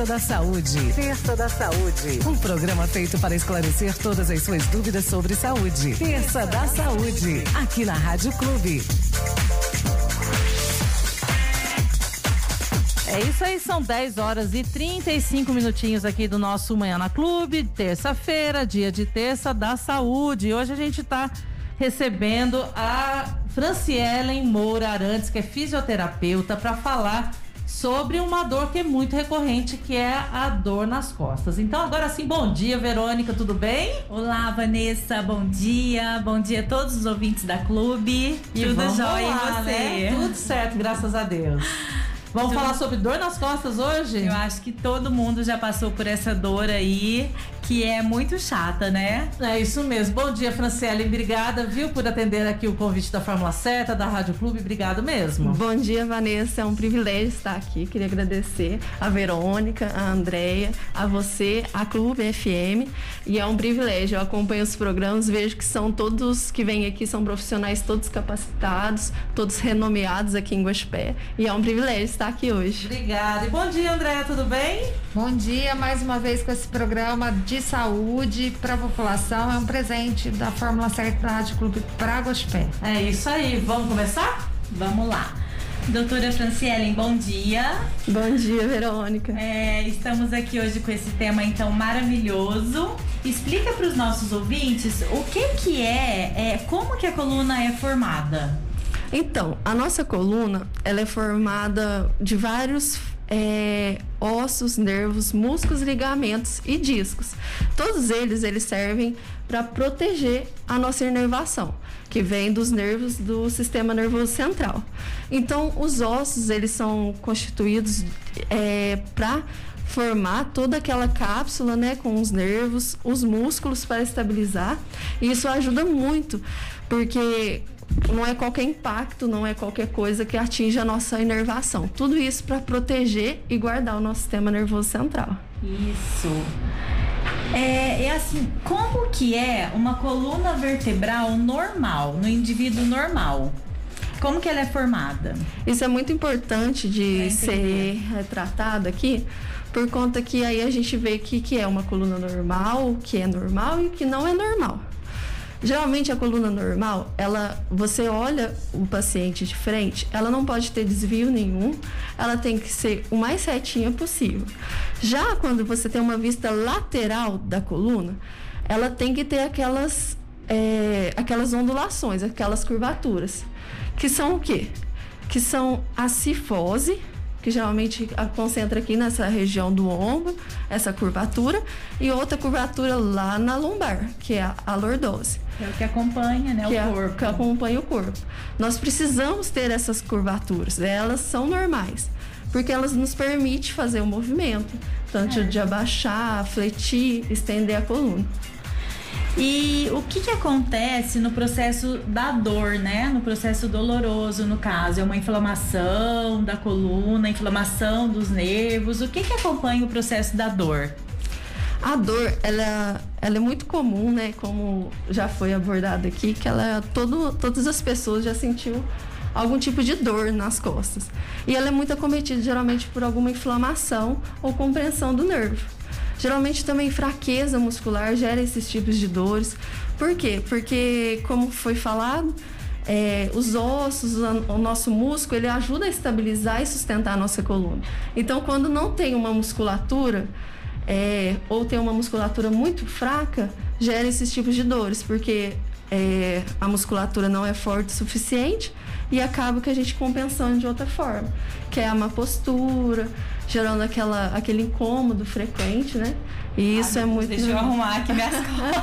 Terça da Saúde. Terça da Saúde. Um programa feito para esclarecer todas as suas dúvidas sobre saúde. Terça da Saúde. Aqui na Rádio Clube. É isso aí, são 10 horas e 35 minutinhos aqui do nosso Manhã na Clube, terça-feira, dia de terça da saúde. Hoje a gente está recebendo a Francielen Moura Arantes, que é fisioterapeuta, para falar sobre uma dor que é muito recorrente, que é a dor nas costas. Então, agora sim, bom dia, Verônica, tudo bem? Olá, Vanessa, bom dia. Bom dia a todos os ouvintes da clube. E tudo jóia e você? Né? Tudo certo, graças a Deus. Vamos falar sobre dor nas costas hoje? Eu acho que todo mundo já passou por essa dor aí, que é muito chata, né? É isso mesmo. Bom dia, Franciele. Obrigada, viu, por atender aqui o convite da Fórmula Seta, da Rádio Clube. Obrigado mesmo. Bom dia, Vanessa. É um privilégio estar aqui. Queria agradecer a Verônica, a Andréia, a você, a Clube FM. E é um privilégio. Eu acompanho os programas, vejo que são todos que vêm aqui, são profissionais todos capacitados, todos renomeados aqui em Guaxpé. E é um privilégio estar aqui hoje. Obrigada. E bom dia, Andréia, tudo bem? Bom dia, mais uma vez com esse programa de saúde para a população. É um presente da Fórmula 7 da Rádio Clube Pragospé. É isso aí. Vamos começar? Vamos lá. Doutora Francielen, bom dia. Bom dia, Verônica. É, estamos aqui hoje com esse tema então maravilhoso. Explica para os nossos ouvintes o que que é, é, como que a coluna é formada. Então, a nossa coluna ela é formada de vários é, ossos, nervos, músculos, ligamentos e discos. Todos eles eles servem para proteger a nossa inervação, que vem dos nervos do sistema nervoso central. Então, os ossos eles são constituídos é, para formar toda aquela cápsula, né, com os nervos, os músculos para estabilizar. E isso ajuda muito, porque não é qualquer impacto, não é qualquer coisa que atinja a nossa inervação. Tudo isso para proteger e guardar o nosso sistema nervoso central. Isso. É, é, assim, como que é uma coluna vertebral normal, no indivíduo normal? Como que ela é formada? Isso é muito importante de é ser retratado aqui, por conta que aí a gente vê que, que é uma coluna normal, o que é normal e o que não é normal. Geralmente a coluna normal, ela, você olha o paciente de frente, ela não pode ter desvio nenhum, ela tem que ser o mais retinha possível. Já quando você tem uma vista lateral da coluna, ela tem que ter aquelas, é, aquelas ondulações, aquelas curvaturas, que são o quê? Que são a cifose, que geralmente concentra aqui nessa região do ombro, essa curvatura, e outra curvatura lá na lombar, que é a lordose. É o que acompanha, né, que o é, corpo. Que acompanha o corpo. Nós precisamos ter essas curvaturas, elas são normais, porque elas nos permitem fazer o movimento, tanto é. de abaixar, fletir, estender a coluna. E o que, que acontece no processo da dor, né? No processo doloroso, no caso, é uma inflamação da coluna, inflamação dos nervos. O que, que acompanha o processo da dor? A dor, ela, ela é muito comum, né? Como já foi abordado aqui, que ela todo, todas as pessoas já sentiu algum tipo de dor nas costas. E ela é muito acometida geralmente por alguma inflamação ou compreensão do nervo. Geralmente também fraqueza muscular gera esses tipos de dores. Por quê? Porque, como foi falado, é, os ossos, o nosso músculo, ele ajuda a estabilizar e sustentar a nossa coluna. Então, quando não tem uma musculatura, é, ou tem uma musculatura muito fraca, gera esses tipos de dores, porque é, a musculatura não é forte o suficiente e acaba que a gente compensando de outra forma, que é a má postura, gerando aquela, aquele incômodo frequente, né? E isso Ai, é muito. Deixa eu arrumar aqui minhas costas.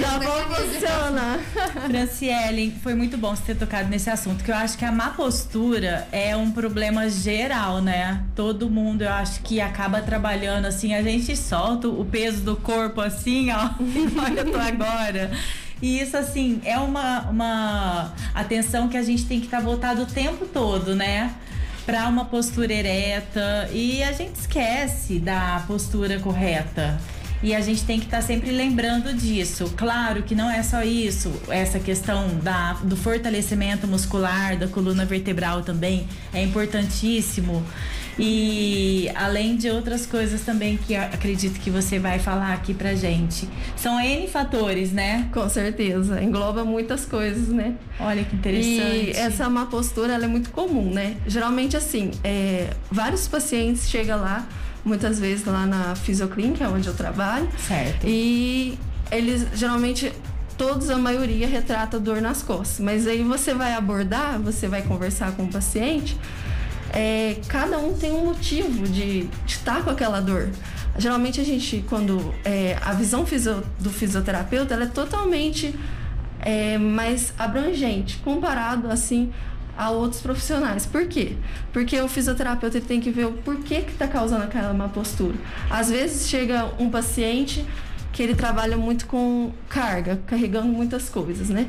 Já vou funcionar. Franciele, foi muito bom você ter tocado nesse assunto, que eu acho que a má postura é um problema geral, né? Todo mundo, eu acho que acaba trabalhando assim, a gente solta o peso do corpo assim, ó. Olha, eu tô agora. E isso, assim, é uma, uma atenção que a gente tem que estar tá voltado o tempo todo, né? Para uma postura ereta. E a gente esquece da postura correta. E a gente tem que estar tá sempre lembrando disso. Claro que não é só isso, essa questão da, do fortalecimento muscular, da coluna vertebral também é importantíssimo. E além de outras coisas também que acredito que você vai falar aqui pra gente. São N fatores, né? Com certeza. Engloba muitas coisas, né? Olha que interessante. E essa má postura, ela é muito comum, né? Geralmente, assim, é, vários pacientes chegam lá, muitas vezes lá na Fisioclínica, onde eu trabalho. Certo. E eles, geralmente, todos, a maioria, retrata dor nas costas. Mas aí você vai abordar, você vai conversar com o paciente é, cada um tem um motivo de, estar com aquela dor. Geralmente a gente, quando é, a visão fisio, do fisioterapeuta, ela é totalmente é, mais abrangente comparado assim a outros profissionais. Por quê? Porque o fisioterapeuta tem que ver o porquê que está causando aquela má postura. Às vezes chega um paciente que ele trabalha muito com carga, carregando muitas coisas, né?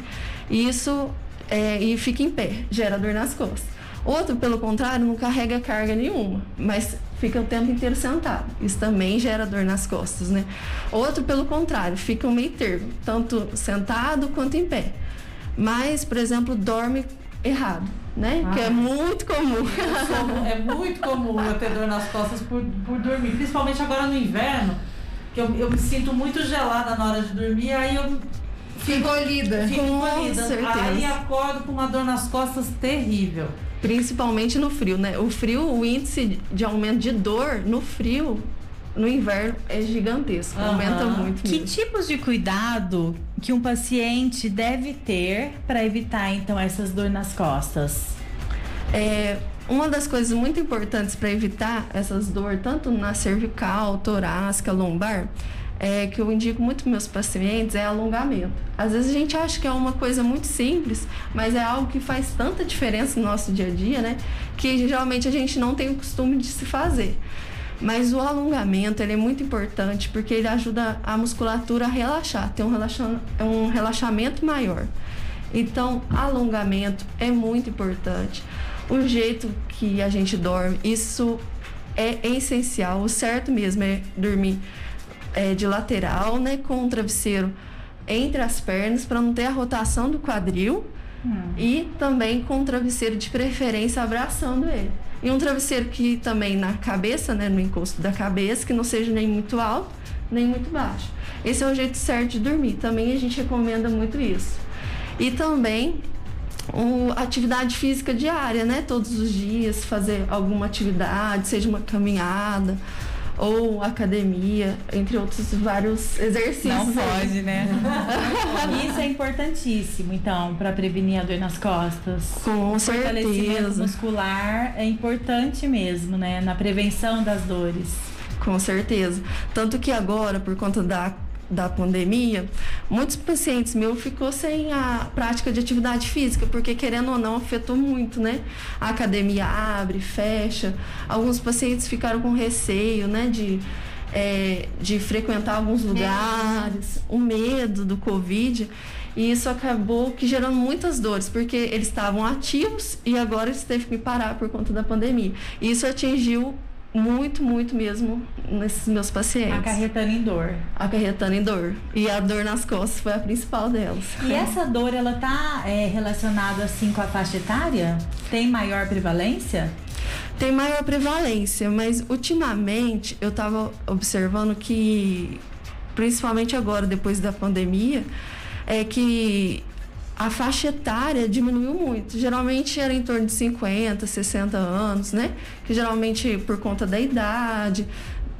E isso é, e fica em pé, gera dor nas costas. Outro, pelo contrário, não carrega carga nenhuma, mas fica o tempo inteiro sentado. Isso também gera dor nas costas, né? Outro, pelo contrário, fica um meio termo, tanto sentado quanto em pé. Mas, por exemplo, dorme errado, né? Ah. Que é muito comum. Sou, é muito comum eu ter dor nas costas por, por dormir, principalmente agora no inverno, que eu, eu me sinto muito gelada na hora de dormir, aí eu Fico encolhida. Fico encolhida. Aí acordo com uma dor nas costas terrível principalmente no frio, né? O frio, o índice de aumento de dor no frio, no inverno, é gigantesco, uhum. aumenta muito. Que tipos de cuidado que um paciente deve ter para evitar então essas dores nas costas? É, uma das coisas muito importantes para evitar essas dores, tanto na cervical, torácica, lombar, é, que eu indico muito para meus pacientes é alongamento. Às vezes a gente acha que é uma coisa muito simples, mas é algo que faz tanta diferença no nosso dia a dia, né? Que geralmente a gente não tem o costume de se fazer. Mas o alongamento ele é muito importante porque ele ajuda a musculatura a relaxar, ter um, relaxa, um relaxamento maior. Então, alongamento é muito importante. O jeito que a gente dorme, isso é essencial. O certo mesmo é dormir é, de lateral, né, com um travesseiro entre as pernas para não ter a rotação do quadril e também com um travesseiro de preferência abraçando ele. E um travesseiro que também na cabeça, né, no encosto da cabeça, que não seja nem muito alto, nem muito baixo. Esse é o jeito certo de dormir. Também a gente recomenda muito isso. E também um, atividade física diária, né? Todos os dias fazer alguma atividade, seja uma caminhada, ou academia, entre outros vários exercícios. Não pode, né? Isso é importantíssimo, então, para prevenir a dor nas costas. Com o certeza. Fortalecimento muscular é importante mesmo, né? Na prevenção das dores. Com certeza. Tanto que agora, por conta da da pandemia, muitos pacientes meus ficou sem a prática de atividade física, porque querendo ou não afetou muito, né? A academia abre, fecha. Alguns pacientes ficaram com receio, né? De, é, de frequentar alguns lugares, o medo do Covid. E isso acabou que gerando muitas dores, porque eles estavam ativos e agora eles teve que parar por conta da pandemia. E isso atingiu muito, muito mesmo nesses meus pacientes. Acarretando em dor. Acarretando em dor. E a dor nas costas foi a principal delas. E essa dor, ela tá é, relacionada assim com a faixa etária? Tem maior prevalência? Tem maior prevalência, mas ultimamente eu estava observando que, principalmente agora, depois da pandemia, é que a faixa etária diminuiu muito. Geralmente era em torno de 50, 60 anos, né? Que geralmente por conta da idade,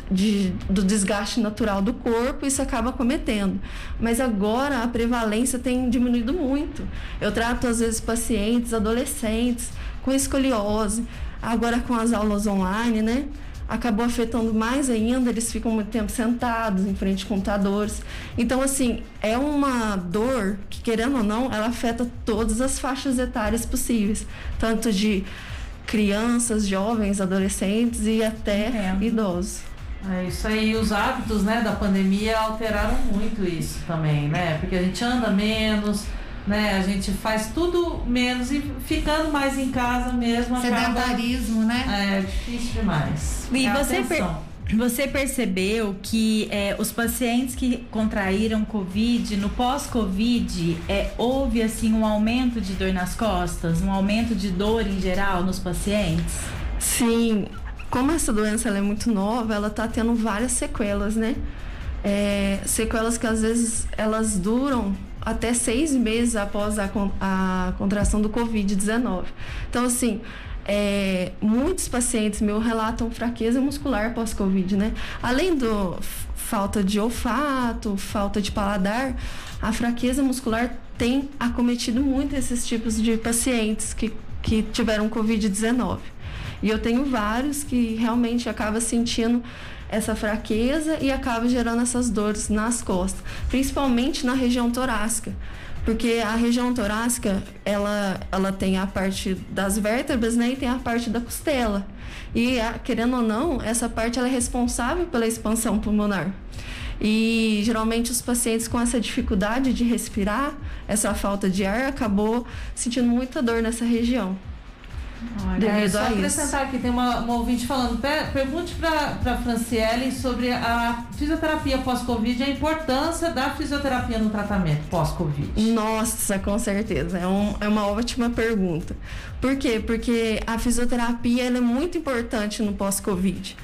de, do desgaste natural do corpo, isso acaba cometendo. Mas agora a prevalência tem diminuído muito. Eu trato às vezes pacientes, adolescentes com escoliose, agora com as aulas online, né? Acabou afetando mais ainda, eles ficam muito tempo sentados em frente a computadores. Então, assim, é uma dor que, querendo ou não, ela afeta todas as faixas etárias possíveis, tanto de crianças, jovens, adolescentes e até é. idosos. É isso aí, os hábitos né, da pandemia alteraram muito isso também, né? Porque a gente anda menos, né? A gente faz tudo menos e ficando mais em casa mesmo. Sedentarismo, acaba, né? É difícil demais. E é você, per você percebeu que é, os pacientes que contraíram Covid, no pós-Covid, é, houve assim um aumento de dor nas costas, um aumento de dor em geral nos pacientes? Sim, como essa doença é muito nova, ela está tendo várias sequelas, né? É, sequelas que às vezes elas duram até seis meses após a, a contração do Covid-19. Então, assim, é, muitos pacientes meus relatam fraqueza muscular pós-Covid, né? Além do falta de olfato, falta de paladar, a fraqueza muscular tem acometido muito esses tipos de pacientes que, que tiveram Covid-19. E eu tenho vários que realmente acabam sentindo essa fraqueza e acaba gerando essas dores nas costas, principalmente na região torácica. Porque a região torácica, ela, ela tem a parte das vértebras, né? E tem a parte da costela. E, a, querendo ou não, essa parte ela é responsável pela expansão pulmonar. E geralmente os pacientes com essa dificuldade de respirar, essa falta de ar, acabou sentindo muita dor nessa região. Olha, é, só acrescentar aqui, tem uma, uma ouvinte falando, pergunte para a Franciele sobre a fisioterapia pós-Covid e a importância da fisioterapia no tratamento pós-Covid. Nossa, com certeza, é, um, é uma ótima pergunta. Por quê? Porque a fisioterapia é muito importante no pós-Covid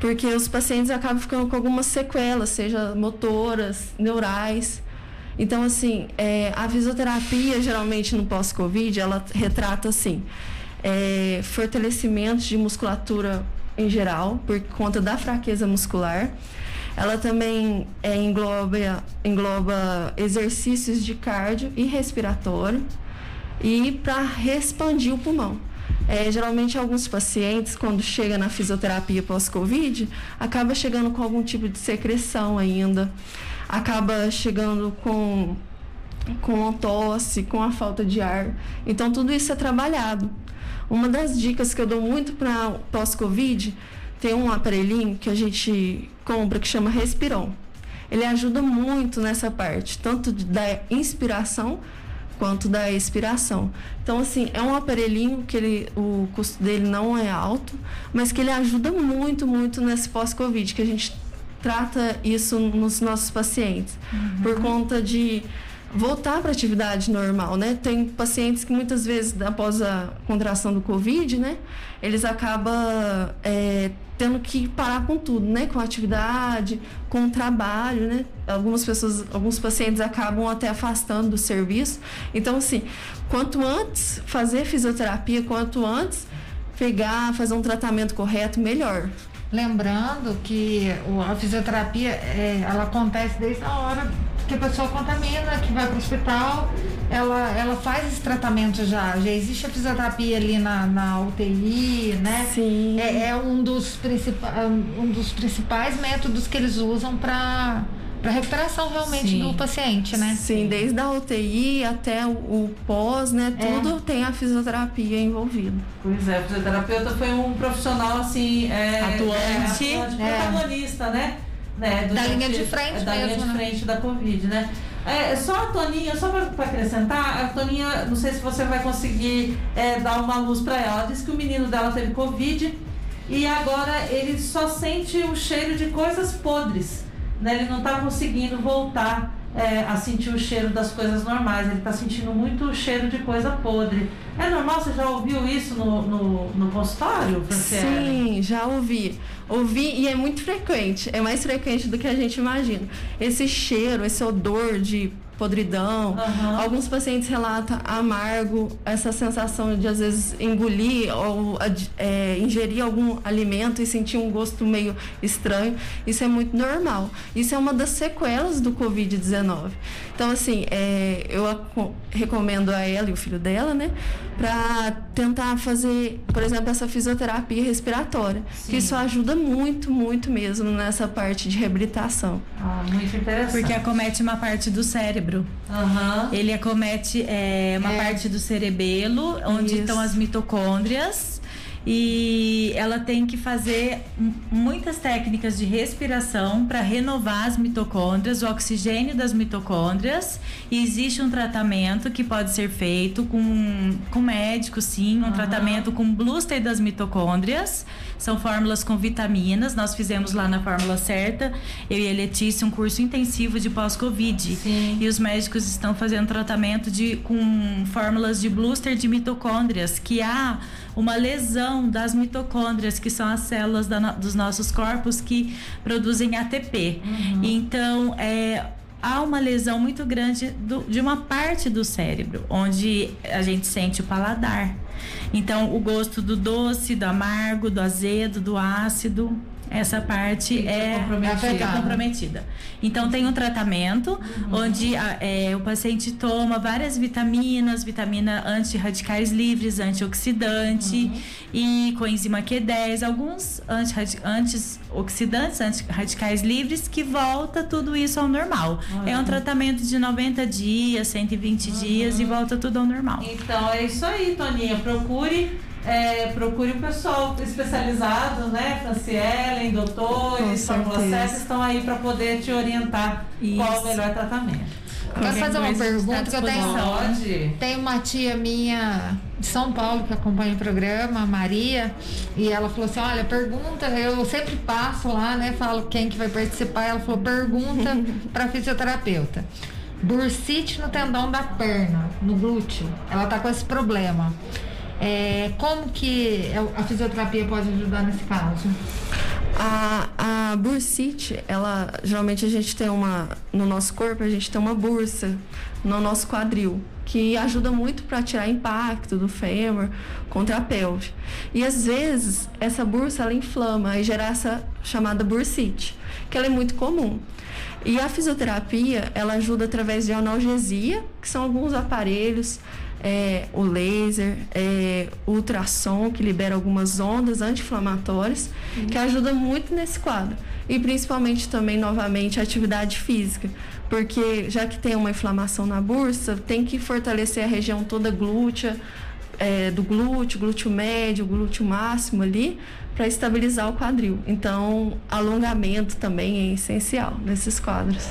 porque os pacientes acabam ficando com algumas sequelas, seja motoras, neurais. Então, assim, é, a fisioterapia, geralmente no pós-Covid, ela retrata assim: é, fortalecimento de musculatura em geral, por conta da fraqueza muscular. Ela também é, engloba, engloba exercícios de cardio e respiratório e para expandir o pulmão. É, geralmente alguns pacientes, quando chega na fisioterapia pós-Covid, acaba chegando com algum tipo de secreção ainda, acaba chegando com com tosse, com a falta de ar. Então tudo isso é trabalhado. Uma das dicas que eu dou muito para pós-Covid, tem um aparelhinho que a gente compra que chama Respiron. Ele ajuda muito nessa parte, tanto da inspiração quanto da expiração. Então, assim, é um aparelhinho que ele, o custo dele não é alto, mas que ele ajuda muito, muito nesse pós-Covid, que a gente trata isso nos nossos pacientes, uhum. por conta de voltar para atividade normal, né? Tem pacientes que muitas vezes, após a contração do Covid, né? Eles acabam é, tendo que parar com tudo, né? Com a atividade, com o trabalho, né? Algumas pessoas, alguns pacientes acabam até afastando do serviço. Então, assim, quanto antes fazer fisioterapia, quanto antes pegar, fazer um tratamento correto, melhor. Lembrando que a fisioterapia, é, ela acontece desde a hora que a pessoa contamina, que vai para o hospital, ela, ela faz esse tratamento já. Já existe a fisioterapia ali na, na UTI, né? Sim. É, é um, dos um dos principais métodos que eles usam para para recuperação realmente Sim. do paciente, né? Sim, desde a UTI até o, o pós, né? É. Tudo tem a fisioterapia envolvida. Pois é, o fisioterapeuta foi um profissional assim é, atuante, é, atuante é. protagonista, né? Né? da linha de frente é, da mesmo, linha de né? frente da Covid, né? É, só a Toninha, só para acrescentar, a Toninha, não sei se você vai conseguir é, dar uma luz para ela. Ela disse que o menino dela teve Covid e agora ele só sente o cheiro de coisas podres. Né? Ele não está conseguindo voltar é, a sentir o cheiro das coisas normais, ele está sentindo muito o cheiro de coisa podre. É normal? Você já ouviu isso no, no, no consultório? Sim, já ouvi. Ouvi e é muito frequente, é mais frequente do que a gente imagina. Esse cheiro, esse odor de podridão. Uhum. Alguns pacientes relatam amargo, essa sensação de às vezes engolir ou é, ingerir algum alimento e sentir um gosto meio estranho. Isso é muito normal. Isso é uma das sequelas do Covid-19. Então, assim, é, eu recomendo a ela e o filho dela, né, para tentar fazer, por exemplo, essa fisioterapia respiratória, Sim. que isso ajuda muito, muito mesmo nessa parte de reabilitação. Ah, muito interessante. Porque acomete uma parte do cérebro. Uhum. Ele acomete é, uma é. parte do cerebelo, onde Isso. estão as mitocôndrias. E ela tem que fazer muitas técnicas de respiração para renovar as mitocôndrias, o oxigênio das mitocôndrias. E existe um tratamento que pode ser feito com, com médico, sim, um uhum. tratamento com booster das mitocôndrias. São fórmulas com vitaminas. Nós fizemos lá na Fórmula Certa, eu e a Letícia, um curso intensivo de pós-Covid. E os médicos estão fazendo tratamento de, com fórmulas de booster de mitocôndrias, que há uma lesão das mitocôndrias, que são as células da, dos nossos corpos que produzem ATP. Uhum. Então, é, há uma lesão muito grande do, de uma parte do cérebro, onde a gente sente o paladar. Então, o gosto do doce, do amargo, do azedo, do ácido, essa parte é comprometida. é comprometida. Então tem um tratamento uhum. onde é, o paciente toma várias vitaminas, vitamina anti-radicais livres, antioxidante uhum. e coenzima Q10, alguns antioxidantes, anti-radicais livres que volta tudo isso ao normal. Uhum. É um tratamento de 90 dias, 120 dias e volta tudo ao normal. Então é isso aí, Toninha. Procure é, procure o pessoal especializado, né? Francielen, doutores, 7 estão aí para poder te orientar Isso. qual o melhor tratamento. Posso fazer uma pergunta que eu tenho? Pode. Tem uma tia minha de São Paulo que acompanha o programa, a Maria, e ela falou assim: olha, pergunta, eu sempre passo lá, né? Falo quem que vai participar. Ela falou: pergunta para fisioterapeuta. Bursite no tendão da perna, no glúteo. Ela tá com esse problema. É, como que a fisioterapia pode ajudar nesse caso? A, a bursite, ela geralmente a gente tem uma no nosso corpo a gente tem uma bursa no nosso quadril que ajuda muito para tirar impacto do fêmur contra a pelve. E às vezes essa bursa ela inflama e gera essa chamada bursite, que ela é muito comum. E a fisioterapia, ela ajuda através de analgesia, que são alguns aparelhos é, o laser, é, o ultrassom, que libera algumas ondas anti-inflamatórias, uhum. que ajuda muito nesse quadro. E principalmente também, novamente, a atividade física, porque já que tem uma inflamação na bursa, tem que fortalecer a região toda glútea, é, do glúteo, glúteo médio, glúteo máximo ali, para estabilizar o quadril. Então, alongamento também é essencial nesses quadros.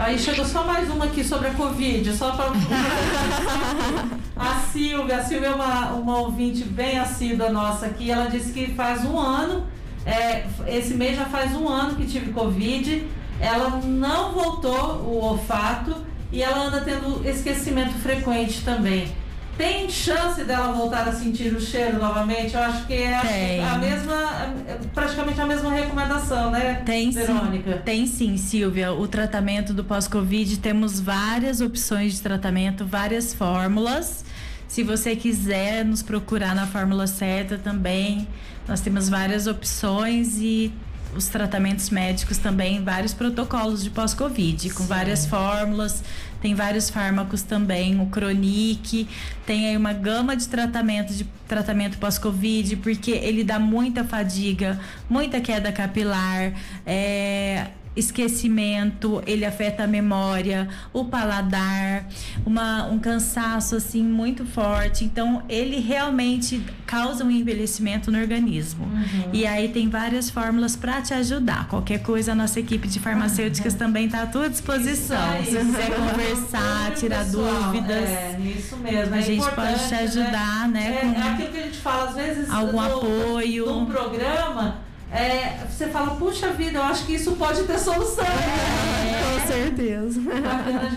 Aí chegou só mais uma aqui sobre a Covid, só para. a Silvia, a Silvia é uma, uma ouvinte bem assídua nossa aqui. Ela disse que faz um ano, é, esse mês já faz um ano que tive Covid. Ela não voltou o olfato e ela anda tendo esquecimento frequente também. Tem chance dela voltar a sentir o cheiro novamente? Eu acho que é a, a mesma, praticamente a mesma recomendação, né, Tem Verônica? Sim. Tem sim, Silvia. O tratamento do pós-Covid, temos várias opções de tratamento, várias fórmulas. Se você quiser nos procurar na fórmula certa também, nós temos várias opções e os tratamentos médicos também, vários protocolos de pós-Covid, com várias fórmulas, tem vários fármacos também, o Cronic, tem aí uma gama de tratamento de tratamento pós-Covid, porque ele dá muita fadiga, muita queda capilar, é, esquecimento, ele afeta a memória, o paladar, uma, um cansaço assim muito forte. Então, ele realmente causa um envelhecimento no organismo. Uhum. E aí tem várias fórmulas para te ajudar. Qualquer coisa, a nossa equipe de farmacêuticas uhum. também está à tua disposição. Se quiser conversar, tirar pessoal, dúvidas. É, isso mesmo. A é gente pode te ajudar, né? né? É, é aquilo que a gente fala, às vezes, algum apoio. Num programa é, você fala, puxa vida, eu acho que isso pode ter solução. É, com certeza.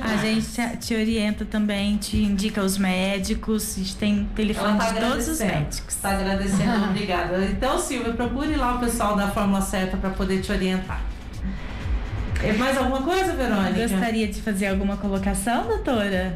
A gente te, orienta também, te indica os médicos, a gente tem telefone tá de todos os médicos. Está agradecendo, obrigada. Então, Silvia, procure lá o pessoal da Fórmula Certa para poder te orientar. É mais alguma coisa, Verônica? Gostaria de fazer alguma colocação, doutora?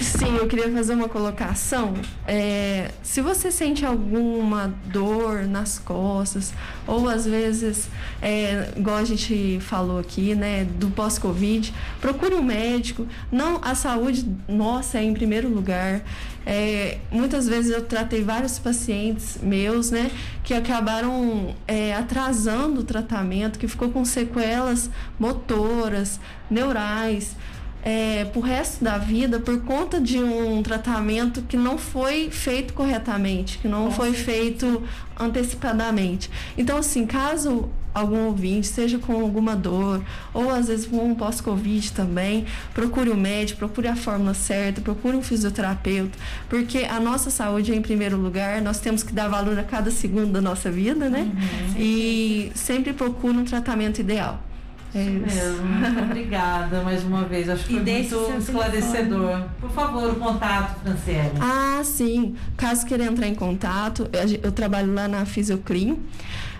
Sim, eu queria fazer uma colocação. É, se você sente alguma dor nas costas, ou às vezes, é, igual a gente falou aqui, né, do pós-Covid, procure um médico. Não, a saúde nossa é em primeiro lugar. É, muitas vezes eu tratei vários pacientes meus, né, que acabaram é, atrasando o tratamento, que ficou com sequelas motoras, neurais é, pro resto da vida por conta de um tratamento que não foi feito corretamente, que não foi feito antecipadamente. Então, assim, caso algum ouvinte seja com alguma dor ou às vezes com um pós-Covid também, procure o um médico, procure a fórmula certa, procure um fisioterapeuta, porque a nossa saúde é em primeiro lugar, nós temos que dar valor a cada segundo da nossa vida, né? Uhum, e sempre procure um tratamento ideal. É isso. Muito obrigada mais uma vez. Acho que foi muito esclarecedor. Telefone. Por favor, o contato, Franciele. Ah, sim. Caso queira entrar em contato, eu, eu trabalho lá na Fisiocrim,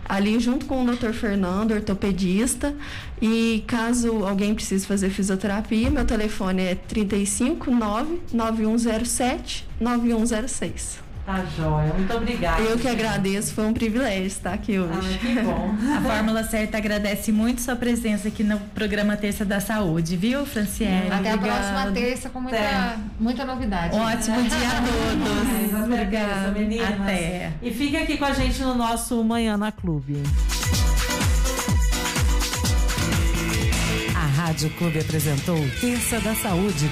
ali junto com o Dr. Fernando, ortopedista. E caso alguém precise fazer fisioterapia, meu telefone é 359 9107 9106. Tá joia. Muito obrigada. Eu que agradeço, foi um privilégio estar aqui hoje. Ah, que bom. A Fórmula Certa agradece muito sua presença aqui no programa Terça da Saúde, viu, Franciele? Até Obrigada. a próxima terça com muita, muita novidade. Ótimo dia a todos. Obrigada, meninas. Até. E fique aqui com a gente no nosso Manhã na Clube. A Rádio Clube apresentou Terça da Saúde.